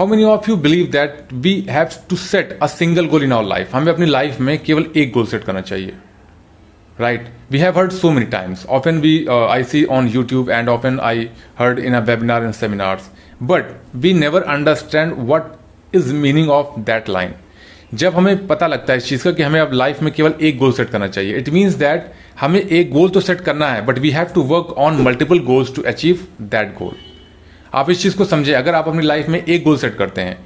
How many of you believe that we have to set a single goal in our life हमें अपनी life में केवल एक गोल set करना चाहिए। We have heard so many times. Often we uh, i see on youtube and often i heard in a webinar and seminars. But we never understand what is meaning of that line. जब हमें पता लगता है इस चीज़ का कि हमें अब लाइफ में केवल एक गोल सेट करना चाहिए। इट मीन्स दैट हमें एक गोल तो सेट करना है but we have to work on multiple goals to achieve that goal आप इस चीज़ को समझे, अगर आप अपनी लाइफ में एक गोल सेट करते हैं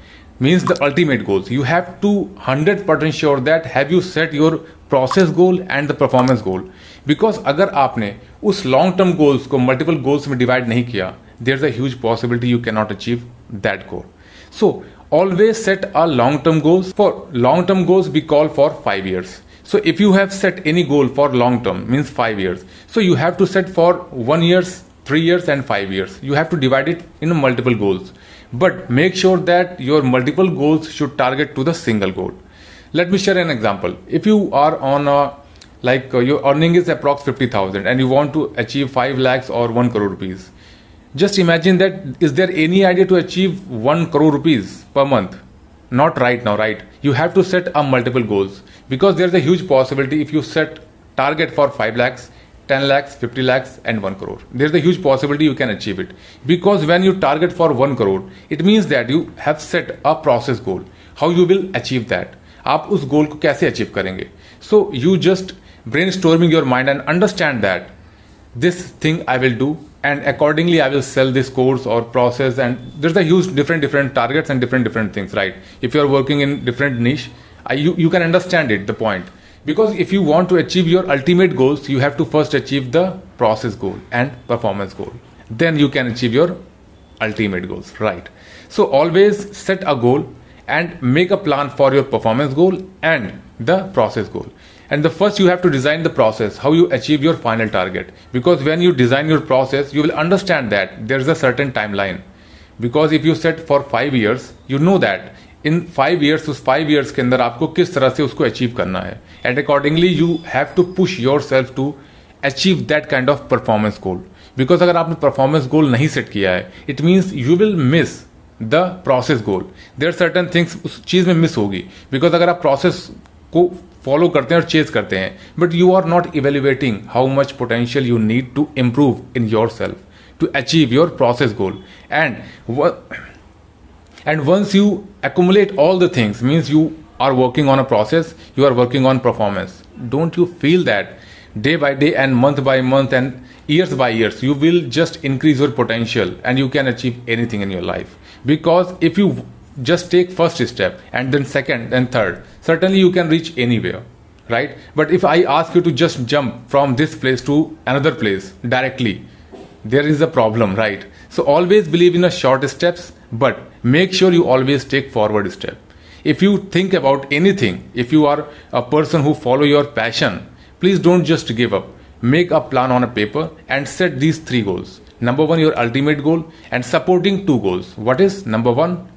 means the ultimate goals you have to hundred percent sure that have you set your process goal and the performance goal because अगर आपने उस लॉन्ग टर्म गोल्स को मल्टीपल गोल्स में डिवाइड नहीं किया there is a huge possibility you can not achieve that goal so always set a long term goals. For long term goals, we call for 5 years. So, if you have set any goal for long term, means 5 years. So, you have to set for 1 years 3 years and 5 years. You have to divide it in multiple goals. But make sure that your multiple goals should target to the single goal. Let me share an example. If you are on a like uh, your earning is approx 50000 and you want to achieve 5 lakhs or 1 crore rupees just imagine that is there any idea to achieve 1 crore rupees per month? Not right now right? You have to set a multiple goals because there's a huge possibility if you set target for 5 lakhs 10 lakhs 50 lakhs and 1 crore there's a huge possibility you can achieve it because when you target for 1 crore it means that you have set a process goal how you will achieve that आप उस गोल को कैसे achieve करेंगे so you just brain स्टोर्मिंग your mind and understand that this thing i will do and accordingly i will sell this course or process and there's a huge different different targets and different different things right if you're working in different niche I, you, you can understand it the point because if you want to achieve your ultimate goals you have to first achieve the process goal and performance goal. Then you can achieve your ultimate goals right? So always set a goal and make a plan for your performance goal and the process goal. And the first you have to design the process how you achieve your final target. Because when you design your process you will understand that there is a certain timeline. Because if you set for 5 years you know that in five years उस five years के अंदर आपको किस तरह से उसको achieve करना है? And accordingly you have to push yourself to achieve that kind of performance goal because अगर आपने परफॉर्मेंस गोल नहीं सेट किया है it means you will miss the process goal there certain things उस चीज़ में मिस होगी। बिकॉज़ अगर आप प्रोसेस को फॉलो करते हैं और चेज करते हैं but you are not evaluating how much potential you need to improve in yourself to achieve your process goal and and once you accumulate all the things means you are working on a process you are working on performance. Don't you feel that day by day and month by month and years by years you will just increase your potential and you can achieve anything in your life? Because if you just take first step and then second and third certainly you can reach anywhere right? But if i ask you to just jump from this place to another place directly there is a problem right? So always believe in a short steps but make sure you always take forward step. If you think about anything if you are a person who follow your passion please don't just give up. Make a plan on a paper and set these three goals. Number one your ultimate goal and supporting two goals. What is number one?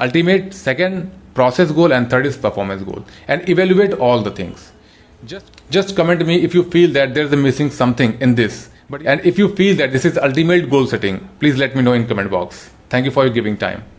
Ultimate second process goal and third is performance goal. And evaluate all the things. Just just comment me if you feel that there's a missing something in this. But and if you feel that this is ultimate goal setting please let me know in comment box thank you for your giving time